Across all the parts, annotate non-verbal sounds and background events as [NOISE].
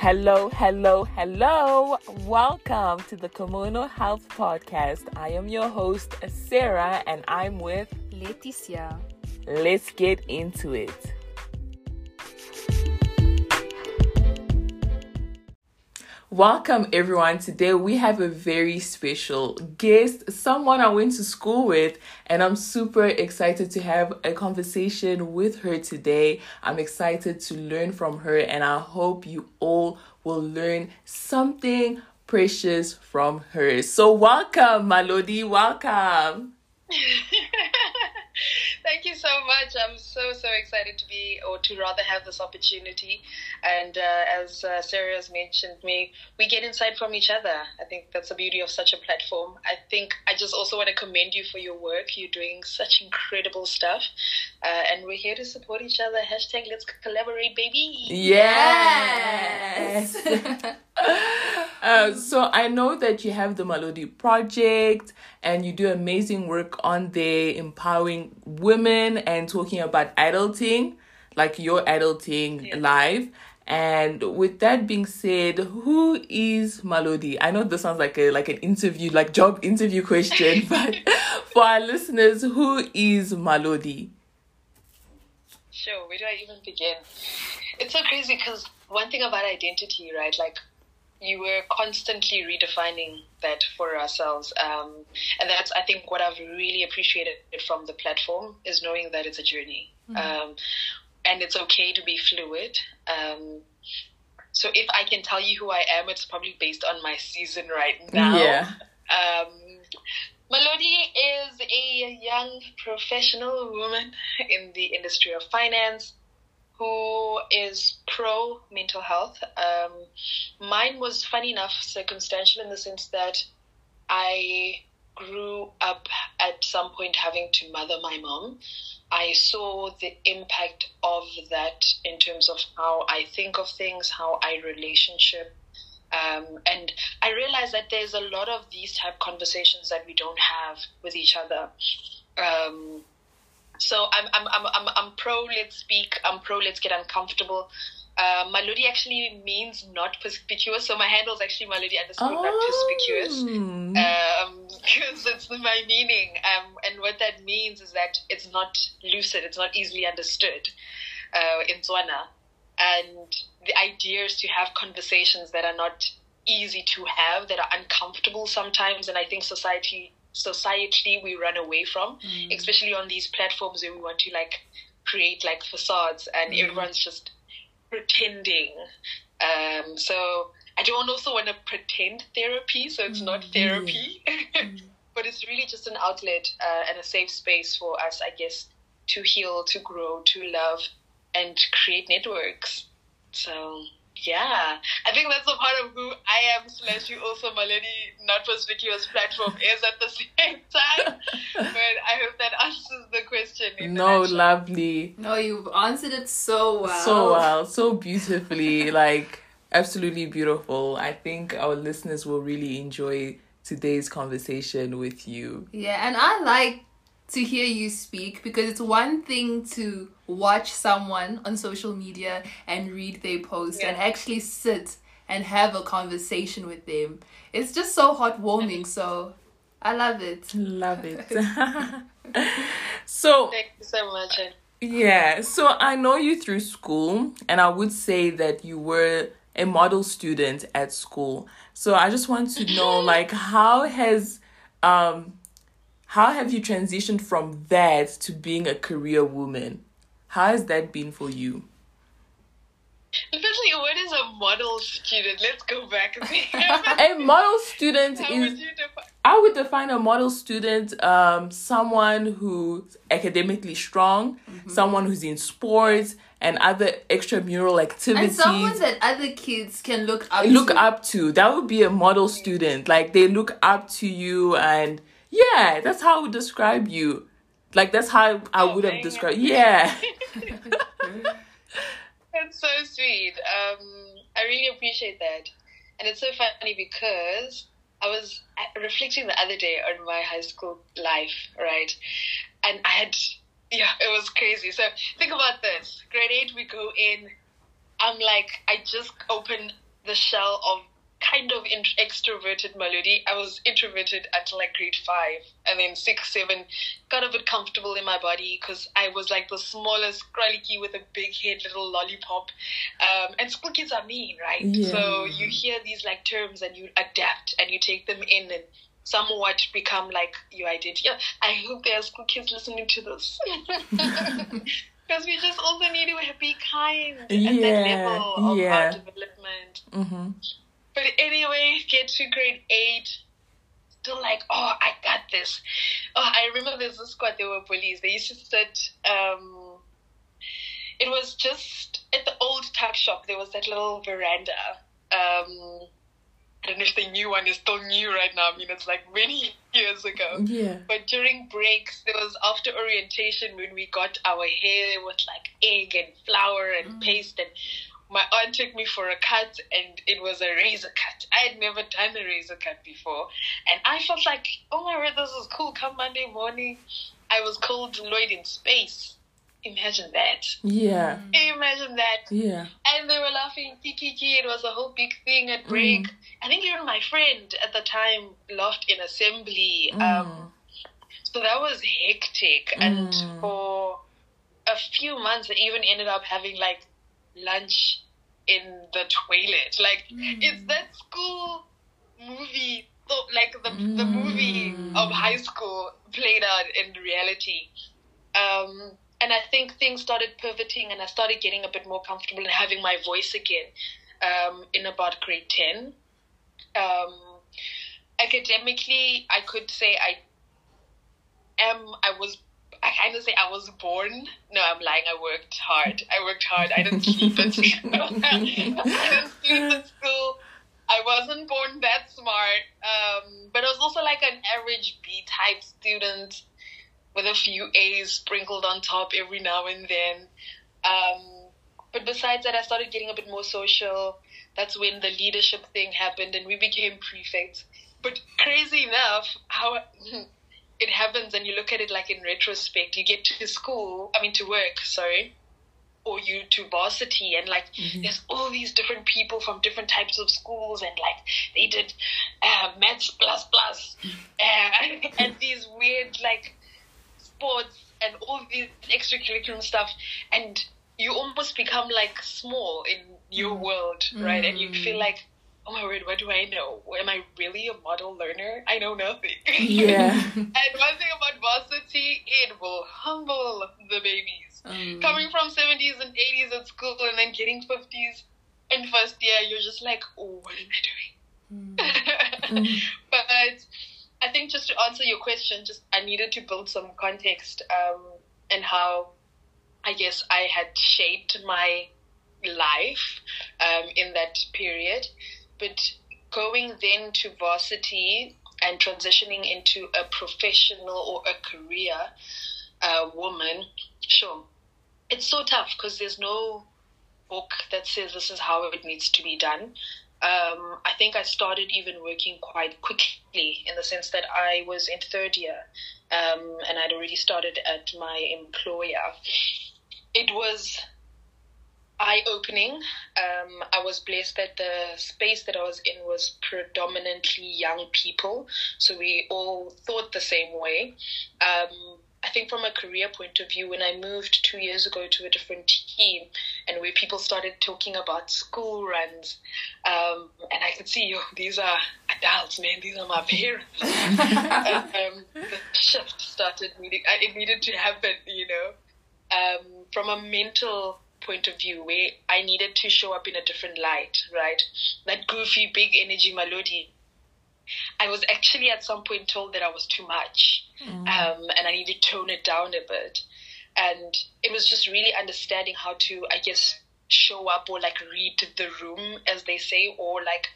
Hello, hello, hello. Welcome to the Kimono Health Podcast. I am your host, Sarah, and I'm with Leticia. Let's get into it. Welcome, everyone. Today we have a very special guest, someone I went to school with, and I'm super excited to have a conversation with her today. I'm excited to learn from her, and I hope you all will learn something precious from her. So, welcome, Malodi. Welcome. [LAUGHS] [LAUGHS] Thank you so much. I'm so so excited to be, or to rather have this opportunity. And uh, as uh, Sarah has mentioned, me we get insight from each other. I think that's the beauty of such a platform. I think I just also want to commend you for your work. You're doing such incredible stuff, uh, and we're here to support each other. Hashtag Let's collaborate, baby. Yes. [LAUGHS] uh, so I know that you have the Malodi project and you do amazing work on there, empowering women and talking about adulting, like your adulting Yeah. life. And with that being said, who is Malodi? I know this sounds like a like an interview, like job interview question, [LAUGHS] but for our listeners, who is Malodi? Sure, where do I even begin? It's so crazy because one thing about identity, right? Like, you were constantly redefining that for ourselves. Um, and that's, I think, what I've really appreciated from the platform is knowing that it's a journey. Um, and it's okay to be fluid. Um, so if I can tell you who I am, it's probably based on my season right now. Yeah. Um, Malodi is a young professional woman [LAUGHS] in the industry of finance who is pro mental health. Um, mine was funny enough circumstantial in the sense that I grew up at some point having to mother my mom. I saw the impact of that in terms of how I think of things, how I relationship um, and I realize that there's a lot of these type conversations that we don't have with each other. Um, so I'm, I'm, I'm, I'm, I'm pro let's speak, I'm pro let's get uncomfortable. Uh, Malodi actually means not perspicuous, so my handle is actually Malodi underscore not perspicuous Oh. um, [LAUGHS] because it's my meaning. Um, and what that means is that it's not lucid, it's not easily understood uh, in Tswana. And the idea is to have conversations that are not easy to have, that are uncomfortable sometimes. And I think society, societally, we run away from, especially on these platforms where we want to like create like facades and everyone's just pretending. Um, so I don't also want to pretend therapy, so it's not therapy, [LAUGHS] but it's really just an outlet uh, and a safe space for us, I guess, to heal, to grow, to love, and create networks. So yeah, I think that's a part of who I am. Slash, you also Malodi, not perspicuous platform [LAUGHS] is at the same time. [LAUGHS] but I hope that answers the question. in No, nutshell. lovely. No, you've answered it so well. so well, so beautifully, [LAUGHS] like absolutely beautiful. I think our listeners will really enjoy today's conversation with you. Yeah, and I like to hear you speak because it's one thing to watch someone on social media and read their post and actually sit and have a conversation with them. It's just so heartwarming. So I love it. Love it. [LAUGHS] [LAUGHS] so, Thank you so much. yeah, so I know you through school, and I would say that you were a model student at school. So I just want to know, [LAUGHS] like, how has um how have you transitioned from that to being a career woman? How has that been for you? Especially, what is a model student? Let's go back. A [LAUGHS] model student How is would you define? I would define a model student um someone who's academically strong, someone who's in sports and other extramural activities. And activities. someone that other kids can look up look to. up to. That would be a model student. Like they look up to you and yeah, that's how I would describe you. Like that's how I Oh, would have dang it. described yeah. [LAUGHS] [LAUGHS] That's so sweet. Um, I really appreciate that. And it's so funny because I was reflecting the other day on my high school life, right? And I had, yeah, it was crazy. So think about this. Grade 8, we go in. I'm like, I just opened the shell of kind of in- extroverted Malodi. I was introverted until like grade five, and then six, seven, got a bit comfortable in my body because I was like the smallest kraliki with a big head, little lollipop. Um, and school kids are mean, right? Yeah. So you hear these like terms and you adapt and you take them in and somewhat become like your identity. Yeah, I hope there are school kids listening to this. [LAUGHS] Because we just also need to be kind at that Yeah, level of yeah. our development. Mm-hmm. But anyway, get to grade eight. Still like, oh, I got this. Oh, I remember there's this squad, they were bullies. They used to sit, um, it was just at the old tuck shop, there was that little veranda. Um, I don't know if the new one is still new right now. I mean, it's like many [LAUGHS] years ago. Yeah. But during breaks, there was after orientation when we got our hair with like egg and flour and paste. And my aunt took me for a cut, and it was a razor cut. I had never done a razor cut before. And I felt like, oh my word, this is cool. Come Monday morning, I was called Lloyd in space. Imagine that. Yeah. Imagine that. Yeah. And they were laughing, kiki, it was a whole big thing at break. I think even my friend at the time laughed in assembly. Um, so that was hectic. And Mm. for a few months, I even ended up having like lunch in the toilet. Like, it's that school movie, so, like the, the movie of high school played out in reality. Um, and I think things started pivoting, and I started getting a bit more comfortable and having my voice again um, in about grade 10. Um, academically, I could say I am, I was, I kind of say I was born. No, I'm lying. I worked hard. I worked hard. I didn't sleep at [LAUGHS] school. [LAUGHS] I didn't sleep at school. I wasn't born that smart. Um, but I was also like an average B type student with a few A's sprinkled on top every now and then. Um, but besides that, I started getting a bit more social. That's when the leadership thing happened and we became prefects. But crazy enough, how [LAUGHS] it happens and you look at it like in retrospect, you get to school, I mean to work, sorry, or you to varsity and like there's all these different people from different types of schools and like they did uh, maths plus plus [LAUGHS] uh, and these weird like sports and all these extracurricular stuff and you almost become like small in your world right? And you feel like oh my word what do i know? Am i really a model learner? I know nothing. Yeah. [LAUGHS] and one thing about varsity it will humble the babies. Um, coming from 70s and 80s at school and then getting 50s in first year you're just like oh what am i doing? [LAUGHS] But I think just to answer your question, just I needed to build some context um, and how I guess I had shaped my life um, in that period. But going then to varsity and transitioning into a professional or a career uh, woman, sure, it's so tough because there's no book that says this is how it needs to be done um, I think I started even working quite quickly in the sense that I was in third year um, and I'd already started at my employer. It was eye opening. Um, I was blessed that the space that I was in was predominantly young people, so we all thought the same way. Um, I think from a career point of view, when I moved two years ago to a different team and where people started talking about school runs, um, and I could see, oh, these are adults, man, these are my parents. [LAUGHS] um, the shift started needing, uh, it needed to happen, you know, um, from a mental point of view where I needed to show up in a different light, right? That goofy, big energy Malodi. I was actually at some point told that I was too much um, and I needed to tone it down a bit. And it was just really understanding how to, I guess, show up or like read the room, as they say, or like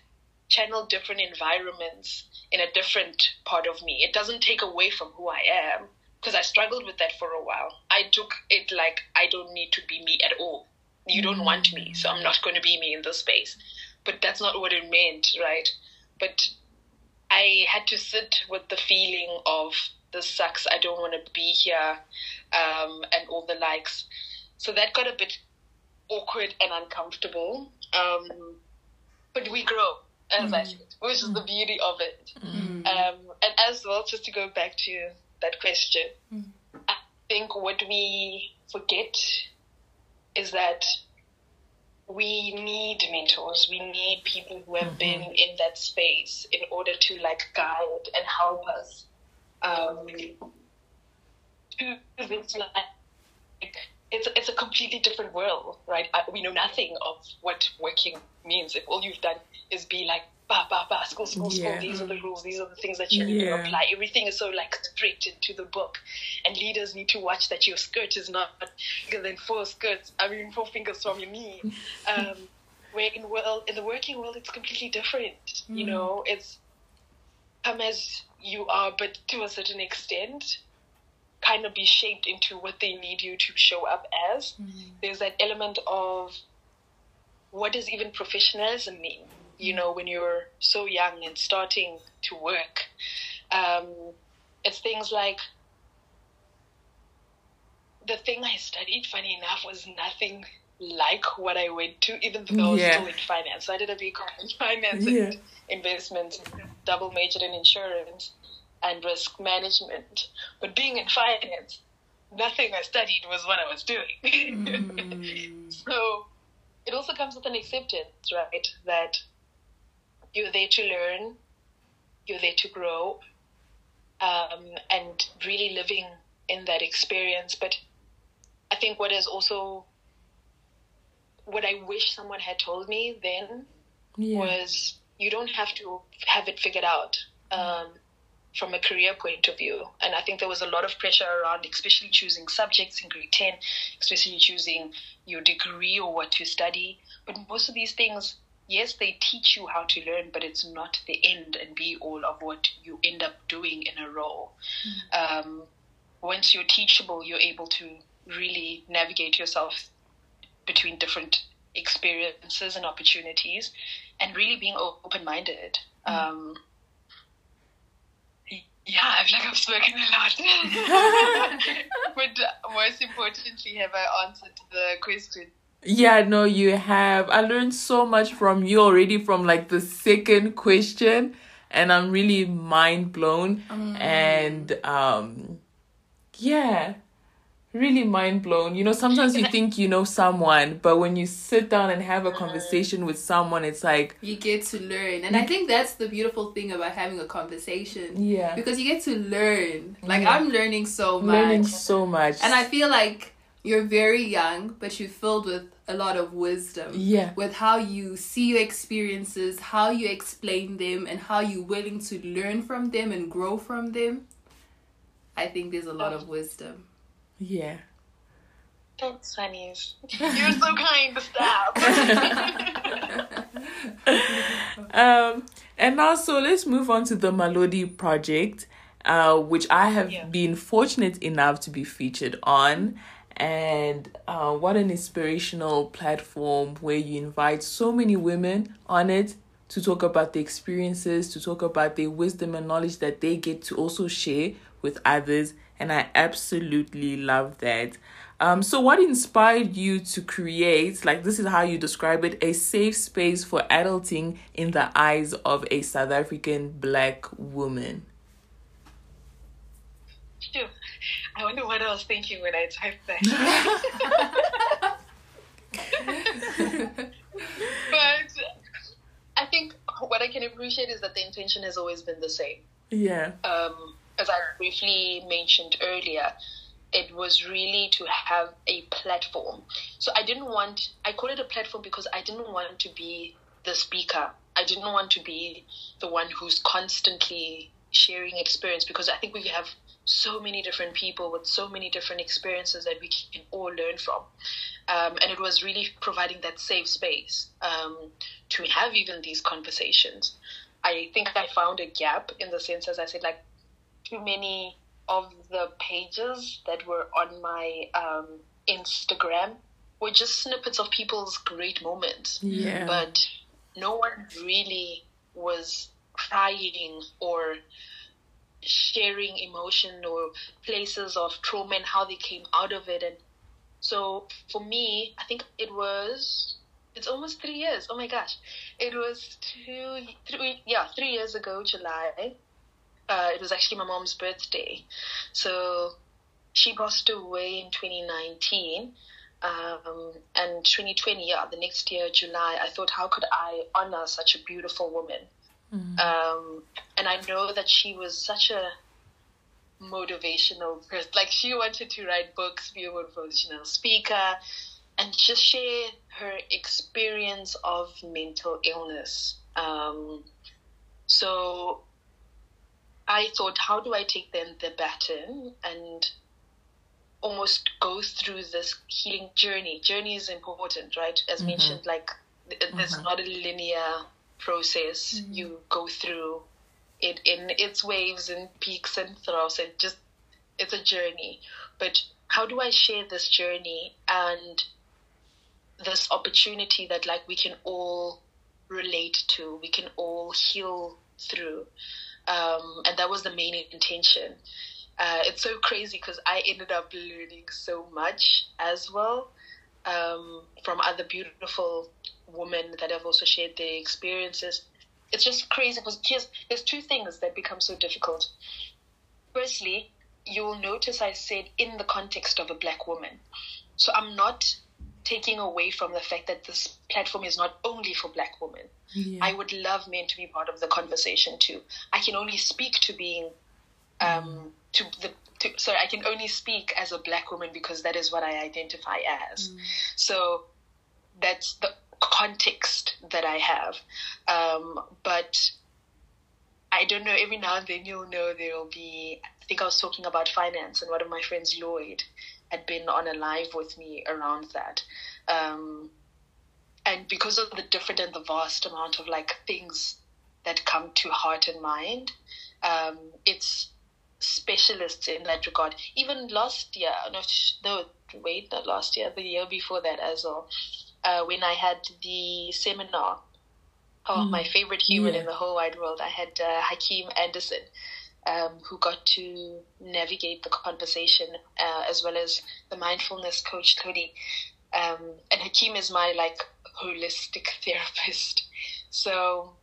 channel different environments in a different part of me. It doesn't take away from who I am because I struggled with that for a while. I took it like I don't need to be me at all. You don't want me, so I'm not going to be me in this space. But that's not what it meant, right? But I had to sit with the feeling of this sucks, I don't want to be here, um, and all the likes. So that got a bit awkward and uncomfortable. Um, but we grow as athletes, which is the beauty of it. Um, and as well, just to go back to that question, I think what we forget is that we need mentors. We need people who have been in that space in order to like guide and help us um, to this like it's it's a completely different world, right? I, we know nothing of what working means. If all you've done is be like ba ba ba school school Yeah. school, these are the rules, these are the things that you need to Yeah. apply. Everything is so like strict into the book, and leaders need to watch that your skirt is not bigger than four skirts. I mean, four fingers from your knee. [LAUGHS] Um, where in world in the working world, it's completely different. You know, it's come as you are, but to a certain extent, kind of be shaped into what they need you to show up as. There's that element of what does even professionalism mean? You know, when you're so young and starting to work, um, it's things like the thing I studied, funny enough, was nothing like what I went to, even though I was Yeah. still in finance. I did a BCom in finance Yeah. and investments, double majored in insurance and risk management. But being in finance, nothing I studied was what I was doing. [LAUGHS] so it also comes with an acceptance, right? That you're there to learn, you're there to grow, um, and really living in that experience. But I think what is also what I wish someone had told me then Yeah. was you don't have to have it figured out um, from a career point of view. And I think there was a lot of pressure around, especially choosing subjects in grade 10, especially choosing your degree or what to study. But most of these things, yes, they teach you how to learn, but it's not the end and be all of what you end up doing in a role. Um, once you're teachable, you're able to really navigate yourself between different experiences and opportunities and really being open minded. Um, yeah, I feel like I've spoken a lot. [LAUGHS] [LAUGHS] but uh, most importantly, have I answered the question? Yeah, no, you have. I learned so much from you already from like the second question, and I'm really mind blown. Mm. And um, yeah, really mind blown. You know, sometimes you think you know someone, but when you sit down and have a uh-huh. conversation with someone, it's like, You get to learn. And I mm. think that's the beautiful thing about having a conversation. yeah, Because you get to learn. Like Yeah. I'm learning so much. learning so much. And I feel like you're very young, but you're filled with a lot of wisdom. yeah, With how you see your experiences, how you explain them, and how you're willing to learn from them and grow from them. I think there's a lot of wisdom. yeah. Thanks, Sunnies. [LAUGHS] You're so kind. To stop. [LAUGHS] um, and also let's move on to the Malodi project, uh, which I have Yeah. been fortunate enough to be featured on. And uh, what an inspirational platform where you invite so many women on it to talk about their experiences, to talk about their wisdom and knowledge that they get to also share with others. And I absolutely love that. Um, so, what inspired you to create, like, this is how you describe it, a safe space for adulting in the eyes of a South African black woman? I wonder what I was thinking when I typed that. [LAUGHS] but I think what I can appreciate is that the intention has always been the same. Yeah. um, as I briefly mentioned earlier, it was really to have a platform. So I didn't want, I call it a platform because I didn't want to be the speaker. I didn't want to be the one who's constantly sharing experience because I think we have so many different people with so many different experiences that we can all learn from. Um, and it was really providing that safe space um, to have even these conversations. I think I found a gap in the sense, as I said, like too many of the pages that were on my um, Instagram were just snippets of people's great moments, Yeah. but no one really was crying or sharing emotion or places of trauma and how they came out of it. And so for me, I think it was it's almost three years. Oh my gosh, it was two, three, yeah, three years ago, July. Uh, it was actually my mom's birthday, so she passed away in 2019. Um, and 2020, yeah, the next year, July, I thought, how could I honor such a beautiful woman? Mm-hmm. Um, and I know that she was such a motivational person. Like she wanted to write books, be a motivational speaker, and just share her experience of mental illness. Um, so I thought, how do I take them the baton and almost go through this healing journey? Journey is important, right? As mm-hmm. mentioned, like there's mm-hmm. not a linear process. Mm-hmm. You go through it in its waves and peaks and troughs, and just it's a journey. But how do I share this journey and this opportunity that like we can all relate to, we can all heal through? um, and that was the main intention. Uh, it's so crazy because I ended up learning so much as well um, from other beautiful women that have also shared their experiences. It's just crazy because here's there's two things that become so difficult. Firstly, you'll notice I said in the context of a black woman. So I'm not taking away from the fact that this platform is not only for black women. Yeah. I would love men to be part of the conversation too. I can only speak to being um to the to, sorry, I can only speak as a black woman because that is what I identify as. Mm. So that's the context that I have. Um, but I don't know, every now and then you'll know there'll be I think I was talking about finance and one of my friends Lloyd had been on a live with me around that. Um, and because of the different and the vast amount of like things that come to heart and mind, um, it's specialists in that regard. Even last year, no, no, wait, not last year, the year before that as well, uh, when I had the seminar. Oh, mm. my favorite human yeah. in the whole wide world. I had uh, Hakeem Anderson, um, who got to navigate the conversation uh, as well as the mindfulness coach Cody. Um, and Hakeem is my like holistic [LAUGHS] therapist. So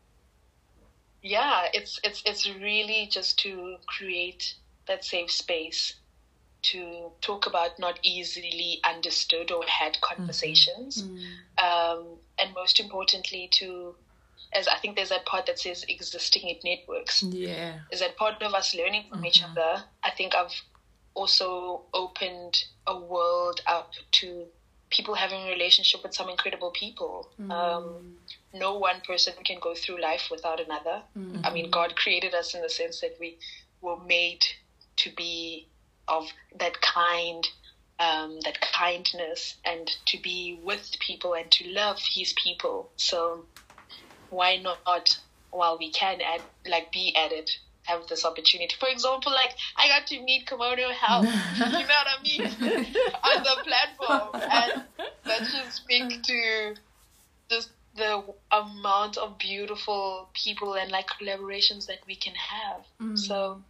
yeah, it's it's it's really just to create that safe space to talk about not easily understood or had mm-hmm. conversations, mm-hmm. um, and most importantly to as I think there's that part that says existing in networks. Yeah. Is that part of us learning from mm-hmm. each other? I think I've also opened a world up to people having a relationship with some incredible people. Mm-hmm. Um, no one person can go through life without another. Mm-hmm. I mean, God created us in the sense that we were made to be of that kind, um, that kindness, and to be with people and to love His people. So why not while we can add like be at it have this opportunity? For example like i got to meet kimono health you know what i mean? [LAUGHS] On the platform. And let's just speak to just the amount of beautiful people and like collaborations that we can have. Mm. so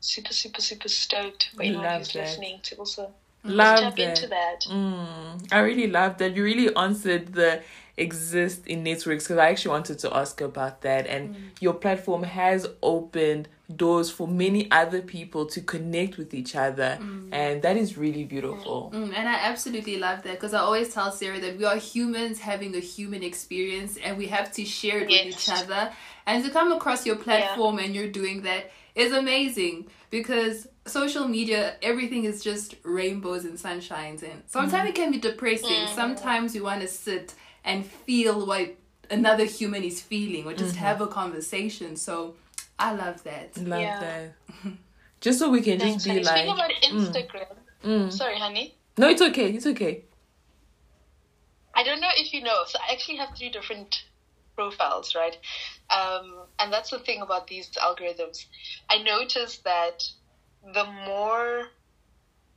super super super stoked for anyone who's that. listening to also love tap that. into that mm. i really love that you really answered the exist in networks because I actually wanted to ask about that. And mm. your platform has opened doors for many other people to connect with each other, mm. and that is really beautiful. Mm, and I absolutely love that because I always tell Sarah that we are humans having a human experience and we have to share it yes. with each other. And to come across your platform yeah. and you're doing that is amazing because social media everything is just rainbows and sunshines and sometimes mm. it can be depressing mm. sometimes you want to sit and feel what another human is feeling or just mm-hmm. have a conversation. So I love that. Love yeah. that. [LAUGHS] just so we can Thanks, just be honey. like. Speaking about mm. Instagram. Mm. Sorry, honey. No, it's okay. It's okay. I don't know if you know. So I actually have three different profiles, right? Um, and that's the thing about these algorithms. I noticed that the more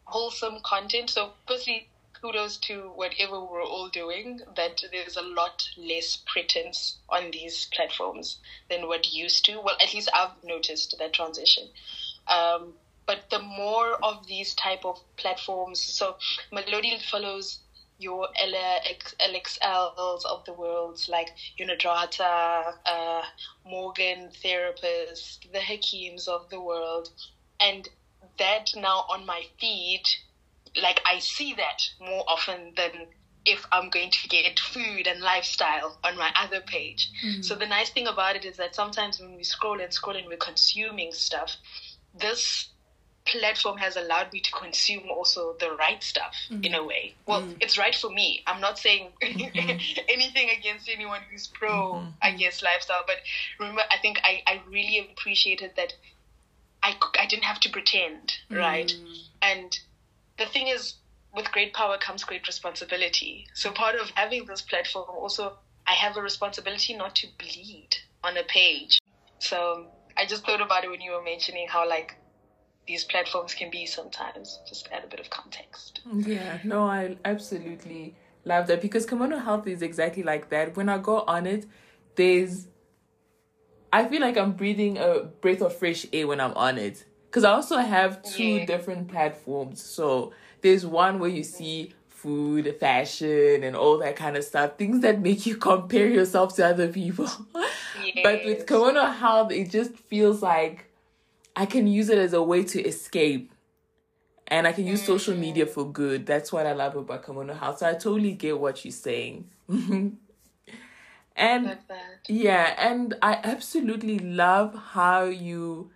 wholesome content. So, firstly, kudos to whatever we're all doing, that there's a lot less pretense on these platforms than what used to. Well, at least I've noticed that transition. Um, but the more of these type of platforms, so Malodi follows your LXLs of the world, like Unadrata, uh, Morgan therapists, the Hakeems of the world, and that now on my feed, like I see that more often than if I'm going to get food and lifestyle on my other page. Mm-hmm. So the nice thing about it is that sometimes when we scroll and scroll and we're consuming stuff, this platform has allowed me to consume also the right stuff mm-hmm. in a way. Well, mm-hmm. it's right for me. I'm not saying [LAUGHS] mm-hmm. anything against anyone who's pro, mm-hmm. I guess, lifestyle. But remember, I think I, I really appreciated that I, I didn't have to pretend, right? Mm. And the thing is, with great power comes great responsibility. So part of having this platform also, I have a responsibility not to bleed on a page. So I just thought about it when you were mentioning how like these platforms can be sometimes. Just add a bit of context. Yeah, no, I absolutely love that because Kimono Health is exactly like that. When I go on it, there's I feel like I'm breathing a breath of fresh air when I'm on it. Because I also have two yeah. different platforms. So there's one where you see food, fashion, and all that kind of stuff. Things that make you compare yourself to other people. Yes. [LAUGHS] but with Kimono Health, it just feels like I can use it as a way to escape. And I can use mm. social media for good. That's what I love about Kimono Health. So I totally get what you're saying. [LAUGHS] and yeah, and I absolutely love how you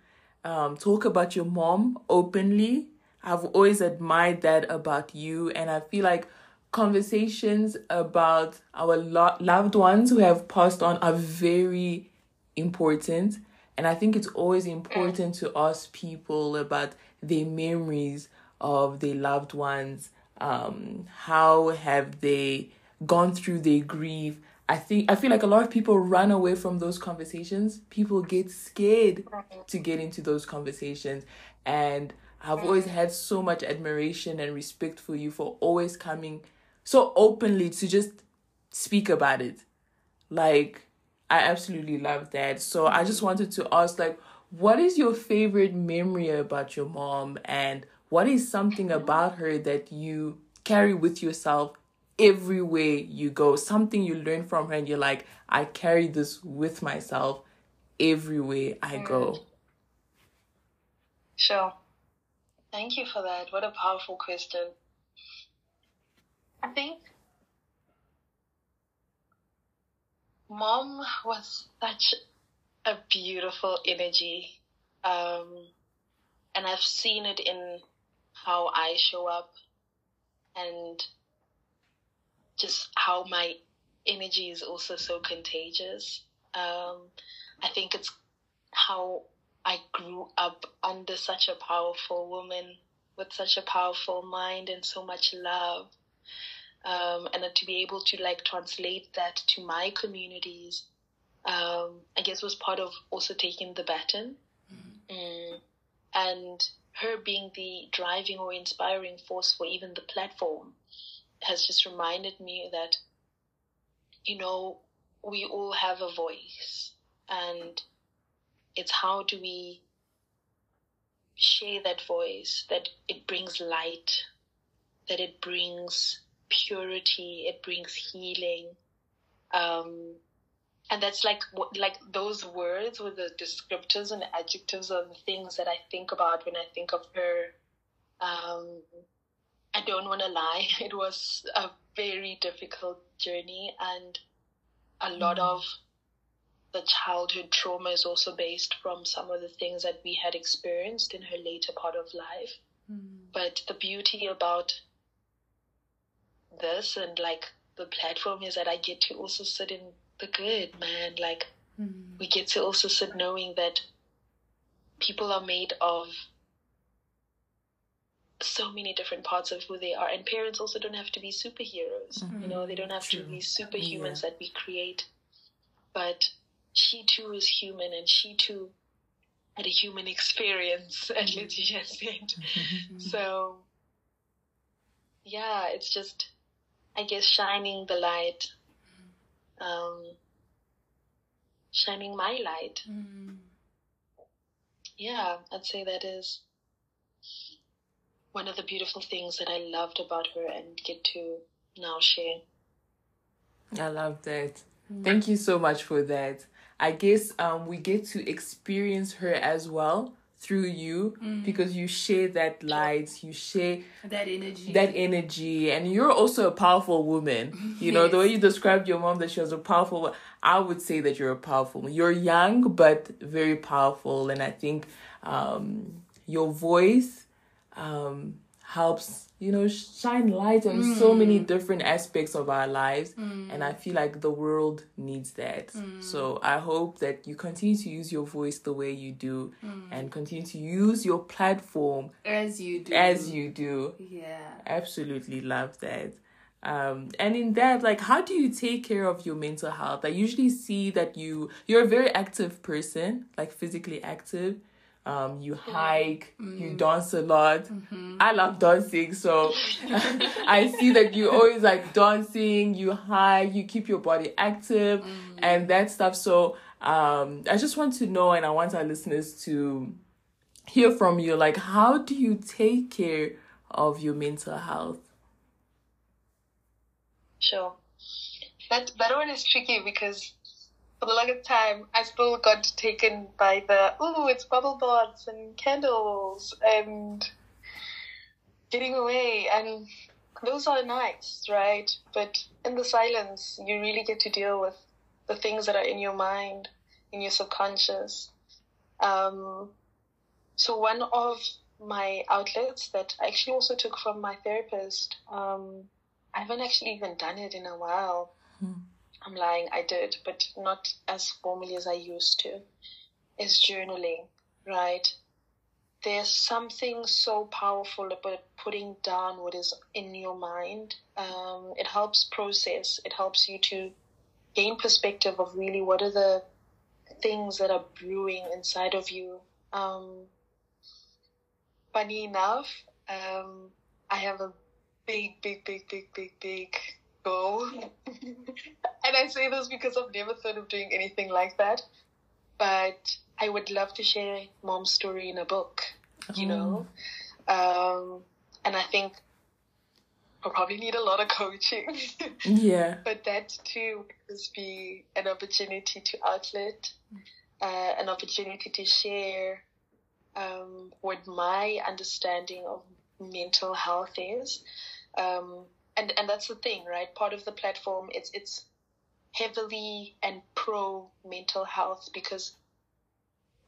um, talk about your mom openly. I've always admired that about you, and I feel like conversations about our lo- loved ones who have passed on are very important and I think it's always important to ask people about their memories of their loved ones. Um, how have they gone through their grief? I think I feel like a lot of people run away from those conversations. People get scared to get into those conversations. And I've always had so much admiration and respect for you for always coming so openly to just speak about it. Like I absolutely love that. So I just wanted to ask like what is your favorite memory about your mom and what is something about her that you carry with yourself everywhere you go? Something you learn from her and you're like, I carry this with myself everywhere I go. Sure. Thank you for that. What a powerful question. I think mom was such a beautiful energy. Um, and I've seen it in how I show up and just how my energy is also so contagious. Um, I think it's how I grew up under such a powerful woman with such a powerful mind and so much love um, and to be able to like translate that to my communities, um, I guess was part of also taking the baton, mm-hmm. mm. and her being the driving or inspiring force for even the platform has just reminded me that you know we all have a voice and it's how do we share that voice that it brings light that it brings purity, it brings healing. Um, and that's like like those words with the descriptors and adjectives of the things that I think about when I think of her. Um, I don't want to lie; [LAUGHS] it was a very difficult journey, and a lot mm. of the childhood trauma is also based from some of the things that we had experienced in her later part of life. Mm. But the beauty about this and like the platform is that I get to also sit in the good, man. Like mm-hmm. we get to also sit knowing that people are made of so many different parts of who they are and parents also don't have to be superheroes mm-hmm. you know they don't have True. to be superhumans yeah. that we create but she too is human and she too had a human experience as Letitia said mm-hmm. so yeah it's just I guess shining the light, um, shining my light. Mm. Yeah, I'd say that is one of the beautiful things that I loved about her and get to now share. I love that. Thank you so much for that. I guess um, we get to experience her as well through you mm. because you share that light, you share that energy, that energy, and you're also a powerful woman. You yes. know the way you described your mom that she was a powerful. I would say that you're a powerful. You're young but very powerful, and I think um, your voice um, helps you know shine light on mm. so many different aspects of our lives mm. and i feel like the world needs that mm. so i hope that you continue to use your voice the way you do mm. and continue to use your platform as you do as you do yeah absolutely love that um, and in that like how do you take care of your mental health i usually see that you you're a very active person like physically active um, you hike, mm. you dance a lot. Mm-hmm. I love dancing, so [LAUGHS] I see that you always like dancing, you hike, you keep your body active mm. and that stuff. So um, I just want to know, and I want our listeners to hear from you, like how do you take care of your mental health? Sure. That that one is tricky because for the longest time, I still got taken by the, ooh, it's bubble baths and candles and getting away. And those are nice, right? But in the silence, you really get to deal with the things that are in your mind, in your subconscious. Um, so one of my outlets that I actually also took from my therapist, um, I haven't actually even done it in a while. Hmm. I'm lying, I did, but not as formally as I used to, is journaling, right? There's something so powerful about putting down what is in your mind. Um, it helps process, it helps you to gain perspective of really what are the things that are brewing inside of you. Um, funny enough, um, I have a big, big, big, big, big, big goal. [LAUGHS] and I say this because I've never thought of doing anything like that. But I would love to share mom's story in a book, you know? Oh. Um, and I think I'll probably need a lot of coaching. [LAUGHS] yeah. But that too would be an opportunity to outlet, uh, an opportunity to share um, what my understanding of mental health is. Um, and and that's the thing, right? Part of the platform it's it's heavily and pro mental health because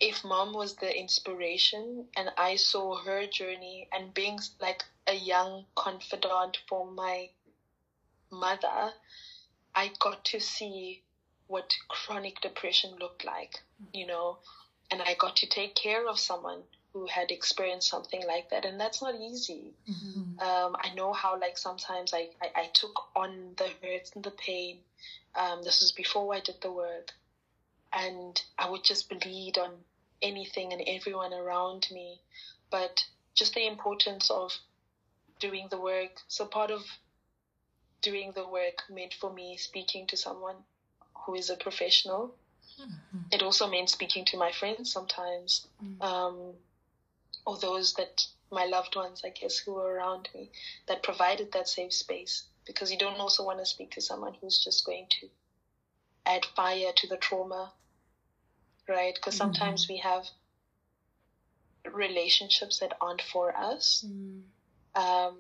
if mom was the inspiration and I saw her journey and being like a young confidant for my mother, I got to see what chronic depression looked like, you know, and I got to take care of someone who had experienced something like that and that's not easy. Mm-hmm. um, i know how like sometimes I, I, I, took on the hurts and the pain. Um, this was before i did the work. And i would just bleed on anything and everyone around me. But just the importance of doing the work. So part of doing the work meant for me speaking to someone who is a professional. Mm-hmm. it also meant speaking to my friends sometimes. Mm-hmm. um, or those that my loved ones, I guess, who were around me that provided that safe space. Because you don't also want to speak to someone who's just going to add fire to the trauma, right? Because mm-hmm. sometimes we have relationships that aren't for us. Mm. Um,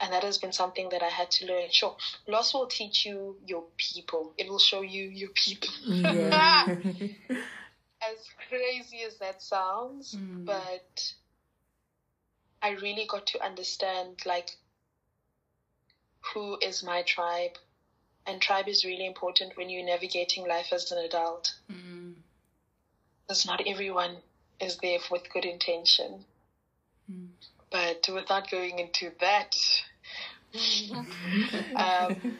and that has been something that I had to learn. Sure, loss will teach you your people. It will show you your people. Yeah. [LAUGHS] as crazy as that sounds, mm. but I really got to understand like who is my tribe. And tribe is really important when you're navigating life as an adult. Mm. Because not everyone is there with good intention. Mm. But without going into that, [LAUGHS] um,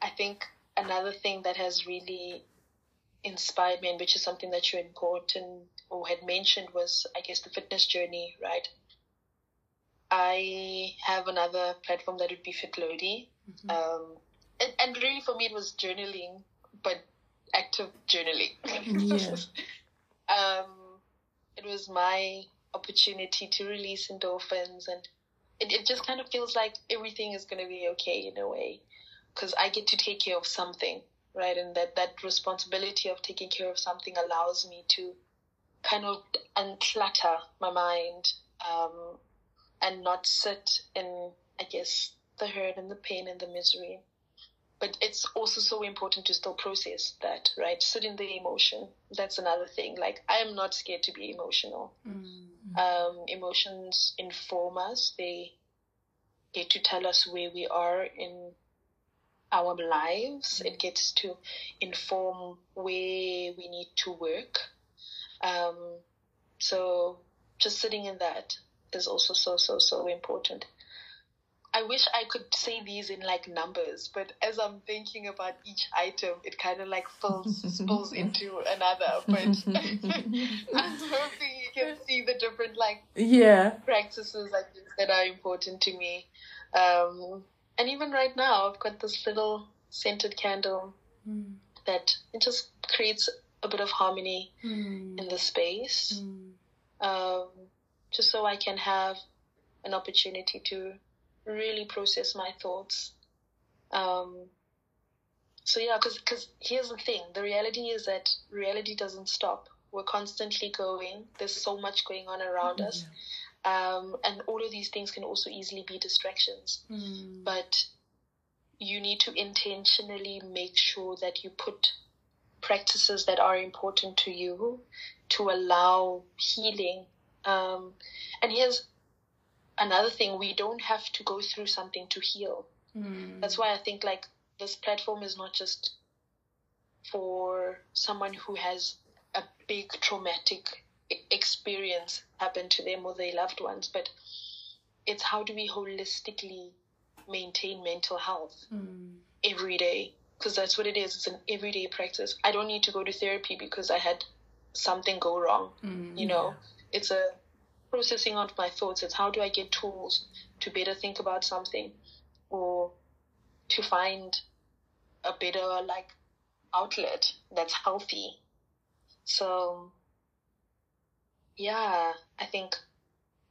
I think another thing that has really inspired me, and which is something that you important or had mentioned, was I guess the fitness journey, right? I have another platform that would be Fitlodi. Mm-hmm. Um, and, and, really for me it was journaling, but active journaling. Yeah. [LAUGHS] um, it was my opportunity to release endorphins and it, it just kind of feels like everything is going to be okay in a way because I get to take care of something, right? And that, that responsibility of taking care of something allows me to kind of unclutter my mind um, and not sit in, I guess, the hurt and the pain and the misery. But it's also so important to still process that, right? Sit in the emotion. That's another thing. Like, I am not scared to be emotional. Mm-hmm. Um, emotions inform us. They get to tell us where we are in our lives. Mm-hmm. It gets to inform where we need to work. Um, so just sitting in that is also so, so, so important. I wish I could say these in like numbers, but as I'm thinking about each item, it kind of like fills, spills [LAUGHS] into another. But [LAUGHS] I'm hoping you can see the different like yeah practices like that are important to me. Um, and even right now, I've got this little scented candle mm. that it just creates a bit of harmony mm. in the space. Mm. Um, just so I can have an opportunity to really process my thoughts. Um, so yeah, because because here's the thing: the reality is that reality doesn't stop. We're constantly going. There's so much going on around mm, us, um, and all of these things can also easily be distractions. Mm. But you need to intentionally make sure that you put practices that are important to you to allow healing. Um, and here's another thing we don't have to go through something to heal. Mm. That's why I think like this platform is not just for someone who has a big traumatic experience happen to them or their loved ones, but it's how do we holistically maintain mental health mm. every day? Because that's what it is. It's an everyday practice. I don't need to go to therapy because I had something go wrong. Mm, you know, yeah. it's a processing of my thoughts. It's how do I get tools to better think about something or to find a better like outlet that's healthy. So yeah, I think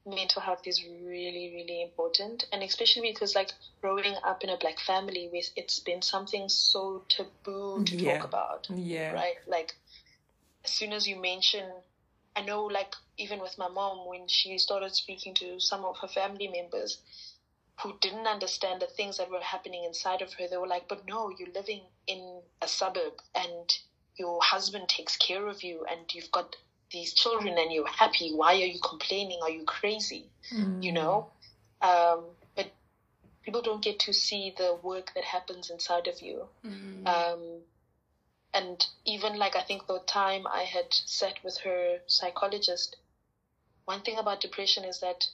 mental health is really, really important. And especially because like growing up in a black family with it's been something so taboo to yeah. talk about. Yeah. Right? Like as soon as you mention I know, like, even with my mom, when she started speaking to some of her family members who didn't understand the things that were happening inside of her, they were like, But no, you're living in a suburb and your husband takes care of you and you've got these children and you're happy. Why are you complaining? Are you crazy? Mm. You know? Um, but people don't get to see the work that happens inside of you. Mm. Um, and even like I think the time I had sat with her psychologist, one thing about depression is that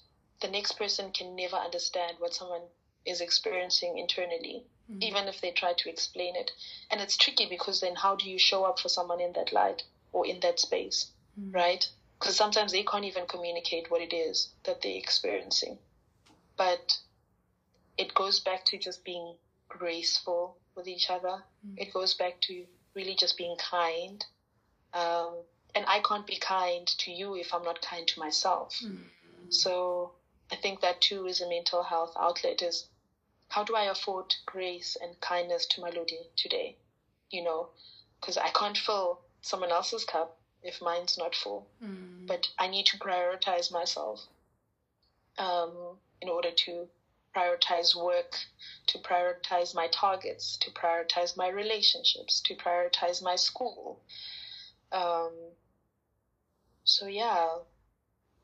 the next person can never understand what someone is experiencing internally, mm-hmm. even if they try to explain it. And it's tricky because then how do you show up for someone in that light or in that space, mm-hmm. right? Because sometimes they can't even communicate what it is that they're experiencing. But it goes back to just being graceful with each other. Mm-hmm. It goes back to really just being kind. Um, and I can't be kind to you if I'm not kind to myself. Mm-hmm. So I think that too is a mental health outlet is how do I afford grace and kindness to Malodi today? You know, because I can't fill someone else's cup if mine's not full. Mm. But I need to prioritize myself um, in order to prioritize work, to prioritize my targets, to prioritize my relationships, to prioritize my school. Um, so, yeah,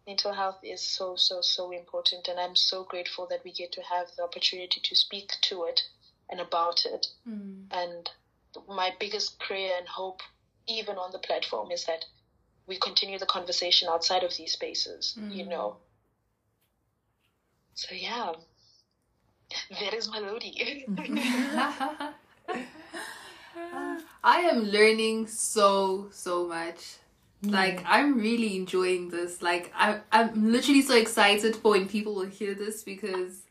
mental health is so, so, so important. And I'm so grateful that we get to have the opportunity to speak to it and about it. Mm. And my biggest prayer and hope, even on the platform, is that we continue the conversation outside of these spaces, mm. you know. So, yeah. That is Malodi. [LAUGHS] I am learning so so much. Like I'm really enjoying this. Like I I'm literally so excited for when people will hear this because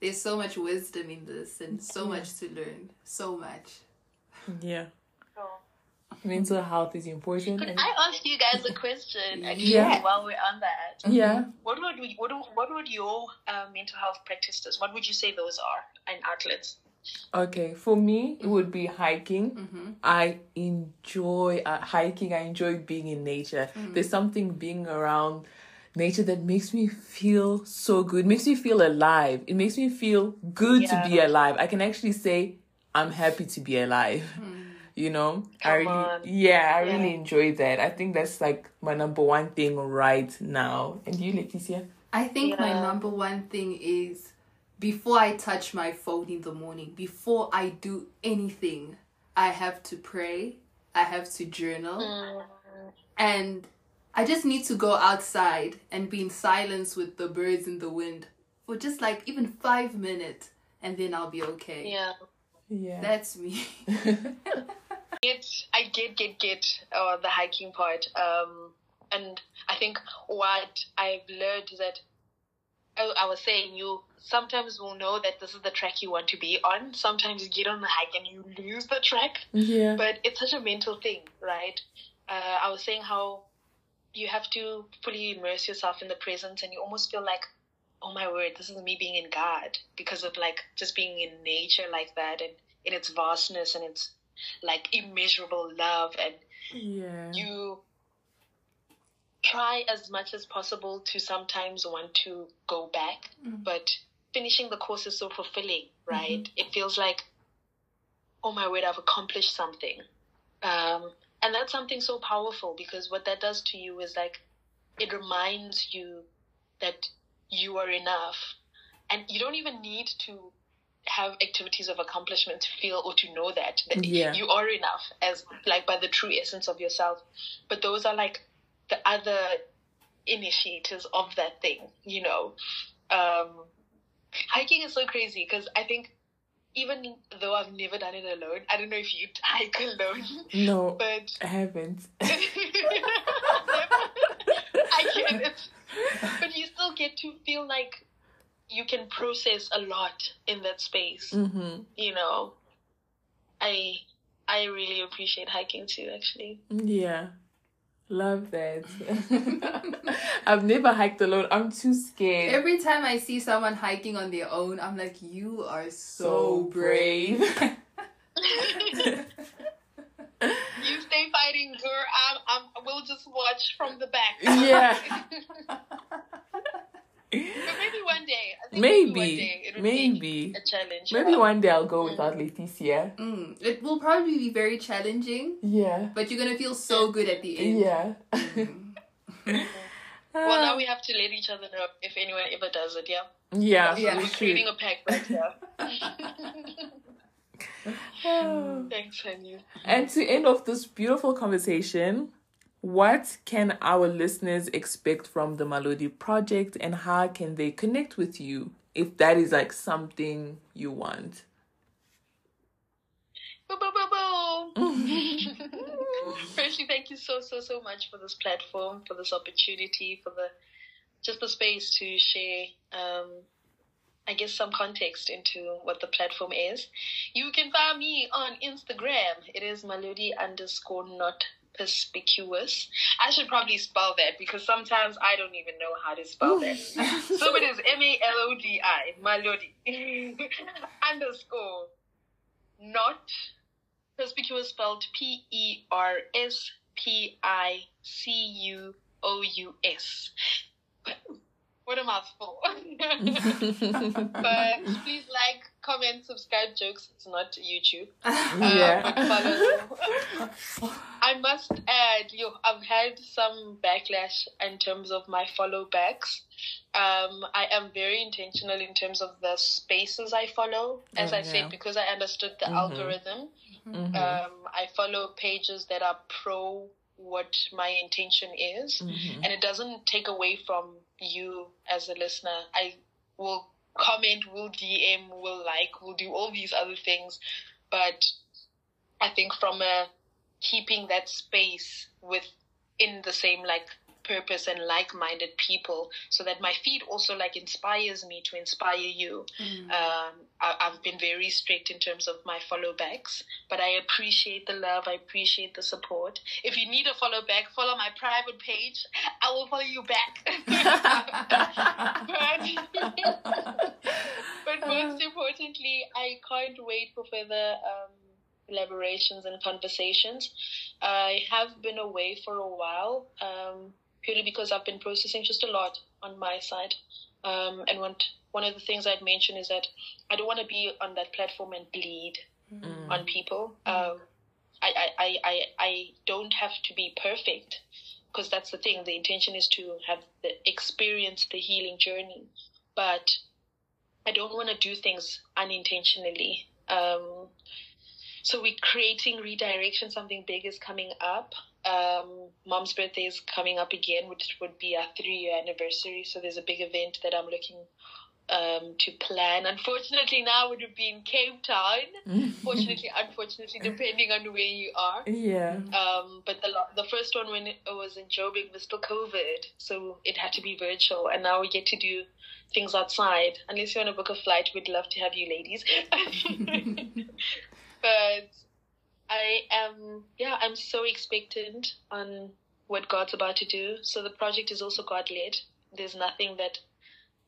there's so much wisdom in this and so much to learn. So much. Yeah. Mental health is important. Could I ask you guys a question actually yeah. while we're on that? Yeah. What would we, what what would your uh, mental health practices? What would you say those are and outlets? Okay, for me, it would be hiking. Mm-hmm. I enjoy uh, hiking. I enjoy being in nature. Mm-hmm. There's something being around nature that makes me feel so good. Makes me feel alive. It makes me feel good yeah. to be alive. I can actually say I'm happy to be alive. Mm-hmm. You know, Come I really, on. yeah, I yeah. really enjoy that. I think that's like my number one thing right now. And you, Leticia? I think yeah. my number one thing is before I touch my phone in the morning, before I do anything, I have to pray, I have to journal, mm. and I just need to go outside and be in silence with the birds in the wind for just like even five minutes, and then I'll be okay. Yeah. Yeah. That's me. [LAUGHS] [LAUGHS] get, I get, get, get uh, the hiking part. Um, and I think what I've learned is that I, I was saying you sometimes will know that this is the track you want to be on. Sometimes you get on the hike and you lose the track. Yeah. But it's such a mental thing, right? Uh, I was saying how you have to fully immerse yourself in the present and you almost feel like, oh my word, this is me being in God because of like just being in nature like that and in its vastness and its like immeasurable love and yeah. you try as much as possible to sometimes want to go back, mm-hmm. but finishing the course is so fulfilling, right? Mm-hmm. It feels like, oh my word, I've accomplished something. Um, and that's something so powerful because what that does to you is like, it reminds you that you are enough. And you don't even need to have activities of accomplishment to feel or to know that, that yeah. you are enough as like by the true essence of yourself. But those are like the other initiators of that thing, you know. Um, hiking is so crazy because I think even though I've never done it alone, I don't know if you hike alone. [LAUGHS] No, but I haven't. [LAUGHS] I it, but you still get to feel like you can process a lot in that space. Mm-hmm. You know, I I really appreciate hiking too. Actually, yeah. Love that. [LAUGHS] I've never hiked alone. I'm too scared. Every time I see someone hiking on their own, I'm like, you are so, so brave. [LAUGHS] you stay fighting, girl. I'm, I'm, we'll just watch from the back. Yeah. [LAUGHS] maybe one day. maybe, maybe, maybe a challenge. Maybe one day I'll go mm. without Leticia. Mm. It will probably be very challenging. Yeah. But you're gonna feel so good at the end. Yeah. Mm. [LAUGHS] well, now we have to let each other know if anyone ever does it. Yeah. Yeah. yeah. We're creating a pact right [LAUGHS] here. Thanks, honey. And to end off this beautiful conversation, what can our listeners expect from the Malodi project and how can they connect with you if that is like something you want? [LAUGHS] Firstly, thank you so, so, so much for this platform, for this opportunity, for the just the space to share um, I guess some context into what the platform is. You can find me on Instagram. It is Malodi underscore not perspicuous. I should probably spell that because sometimes I don't even know how to spell that. [LAUGHS] so it is M A L O D I, Malodi [LAUGHS] underscore not perspicuous spelled P E R S P I C U O U S. [LAUGHS] What a mouthful. but please like, comment, subscribe. Jokes. It's not YouTube. [LAUGHS] Yeah. follow. I must add, yo, I've had some backlash in terms of my follow backs. Um, I am very intentional in terms of the spaces I follow. As oh, I yeah. said, because I understood the mm-hmm. algorithm, mm-hmm. Um, I follow pages that are pro what my intention is, mm-hmm. and it doesn't take away from you as a listener. I will comment, will DM, will like, we'll do all these other things. But I think from a keeping that space with in the same like purpose and like-minded people so that my feed also like inspires me to inspire you. Mm. um, I, have been very strict in terms of my follow backs but i appreciate the love i appreciate the support. If you need a follow back follow my private page. I will follow you back. [LAUGHS] But, [LAUGHS] but most importantly i can't wait for further um, collaborations and conversations. I have been away for a while, um, purely because I've been processing just a lot on my side. Um, and one, one of the things I'd mention is that I don't want to be on that platform and bleed mm. on people. Um, I, I, I, I don't have to be perfect because that's the thing. The intention is to have the experience the healing journey, but I don't want to do things unintentionally. Um, so we're creating redirection. Something big is coming up. Um, mom's birthday is coming up again, which would be our three-year anniversary. So there's a big event that I'm looking um, to plan. Unfortunately, now it would be in Cape Town. [LAUGHS] Fortunately, unfortunately, depending on where you are. Yeah. Um, but the the first one when it was in Joburg was still COVID, so it had to be virtual. And now we get to do things outside. Unless you want to book a flight, we'd love to have you ladies. [LAUGHS] [LAUGHS] but I am, yeah, I'm so expectant on what God's about to do. So the project is also God led. There's nothing that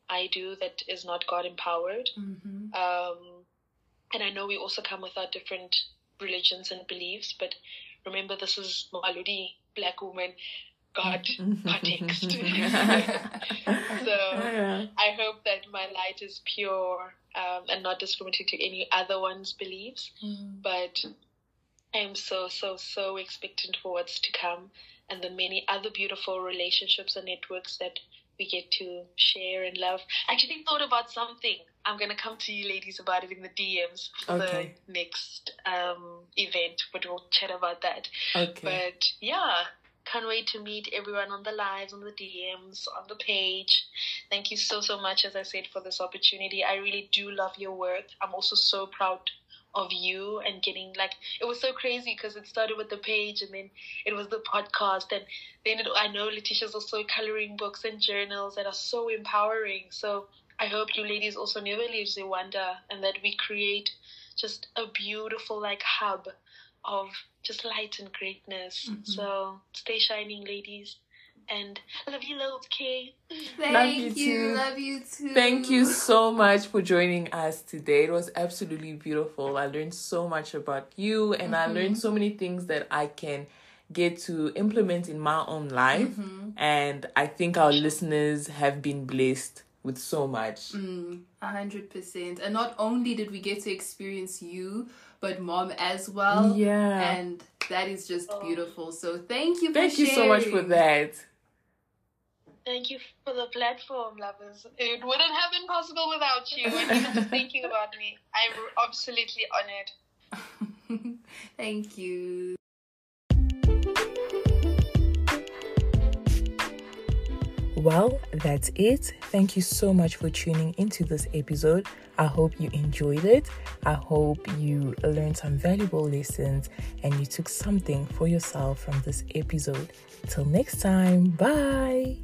I do that is not God empowered. Mm-hmm. Um, and I know we also come with our different religions and beliefs, but remember, this is Malodi, black woman, God context. [LAUGHS] [LAUGHS] so yeah. I hope that my light is pure um, and not discriminating to any other one's beliefs. Mm. But I'm so, so, so expectant for what's to come and the many other beautiful relationships and networks that we get to share and love. I actually thought about something. I'm going to come to you ladies about it in the DMs for okay. the next um, event, but we'll chat about that. Okay. But yeah, can't wait to meet everyone on the lives, on the DMs, on the page. Thank you so, so much, as I said, for this opportunity. I really do love your work. I'm also so proud of you and getting like it was so crazy because it started with the page and then it was the podcast and then it, I know Letitia's also coloring books and journals that are so empowering. So I hope you ladies also never leave Zewanda and that we create just a beautiful like hub of just light and greatness. Mm-hmm. So stay shining, ladies. And love you loads, Kay. Thank love you, you. Love you too. Thank you so much for joining us today. It was absolutely beautiful. I learned so much about you and mm-hmm. I learned so many things that I can get to implement in my own life. Mm-hmm. And I think our listeners have been blessed with so much. Mm, a hundred percent. And not only did we get to experience you, but mom as well. Yeah. And that is just oh. beautiful. So thank you Thank you sharing. so much for that. Thank you for the platform, lovers. It wouldn't have been possible without you and even just thinking about me. I'm absolutely honored. [LAUGHS] Thank you. Well, that's it. Thank you so much for tuning into this episode. I hope you enjoyed it. I hope you learned some valuable lessons and you took something for yourself from this episode. Till next time, bye.